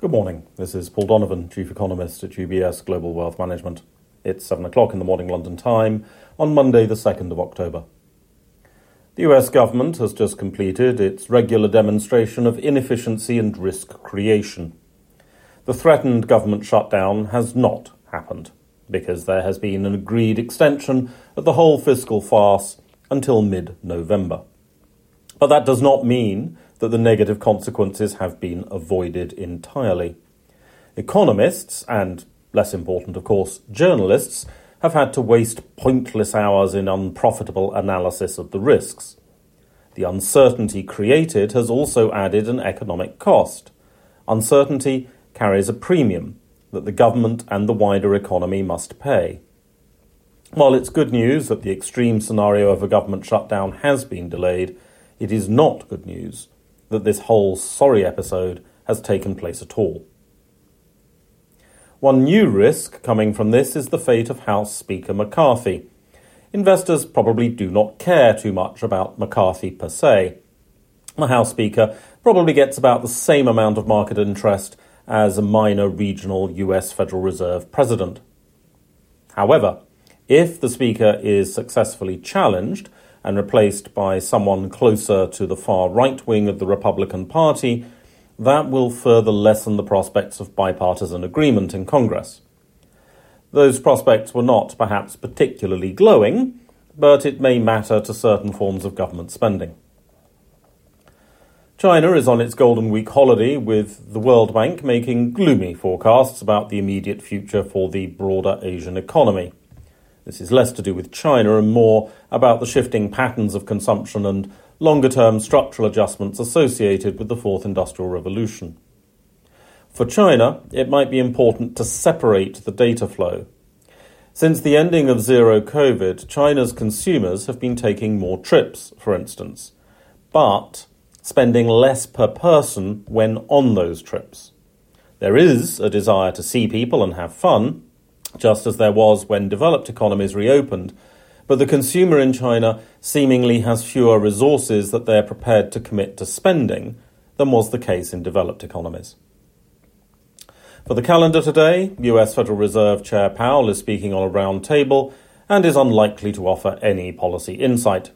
Good morning. This is Paul Donovan, Chief Economist at UBS Global Wealth Management. It's 7 o'clock in the morning London time on Monday, the 2nd of October. The US government has just completed its regular demonstration of inefficiency and risk creation. The threatened government shutdown has not happened because there has been an agreed extension of the whole fiscal farce until mid November. But that does not mean that the negative consequences have been avoided entirely. Economists, and less important, of course, journalists, have had to waste pointless hours in unprofitable analysis of the risks. The uncertainty created has also added an economic cost. Uncertainty carries a premium that the government and the wider economy must pay. While it's good news that the extreme scenario of a government shutdown has been delayed, it is not good news that this whole sorry episode has taken place at all. One new risk coming from this is the fate of House Speaker McCarthy. Investors probably do not care too much about McCarthy per se. The House Speaker probably gets about the same amount of market interest as a minor regional US Federal Reserve president. However, if the Speaker is successfully challenged, and replaced by someone closer to the far right wing of the Republican Party, that will further lessen the prospects of bipartisan agreement in Congress. Those prospects were not perhaps particularly glowing, but it may matter to certain forms of government spending. China is on its Golden Week holiday, with the World Bank making gloomy forecasts about the immediate future for the broader Asian economy. This is less to do with China and more about the shifting patterns of consumption and longer term structural adjustments associated with the fourth industrial revolution. For China, it might be important to separate the data flow. Since the ending of zero COVID, China's consumers have been taking more trips, for instance, but spending less per person when on those trips. There is a desire to see people and have fun, just as there was when developed economies reopened. But the consumer in China seemingly has fewer resources that they're prepared to commit to spending than was the case in developed economies. For the calendar today, US Federal Reserve Chair Powell is speaking on a round table and is unlikely to offer any policy insight.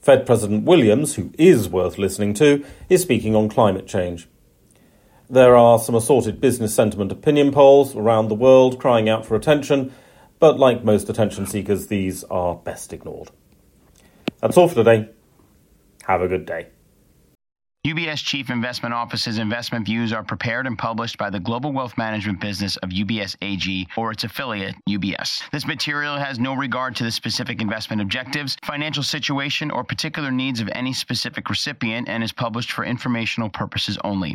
Fed President Williams, who is worth listening to, is speaking on climate change. There are some assorted business sentiment opinion polls around the world crying out for attention, but like most attention seekers, these are best ignored. That's all for today. Have a good day. UBS Chief Investment Office's investment views are prepared and published by the global wealth management business of UBS AG or its affiliate, UBS. This material has no regard to the specific investment objectives, financial situation, or particular needs of any specific recipient and is published for informational purposes only.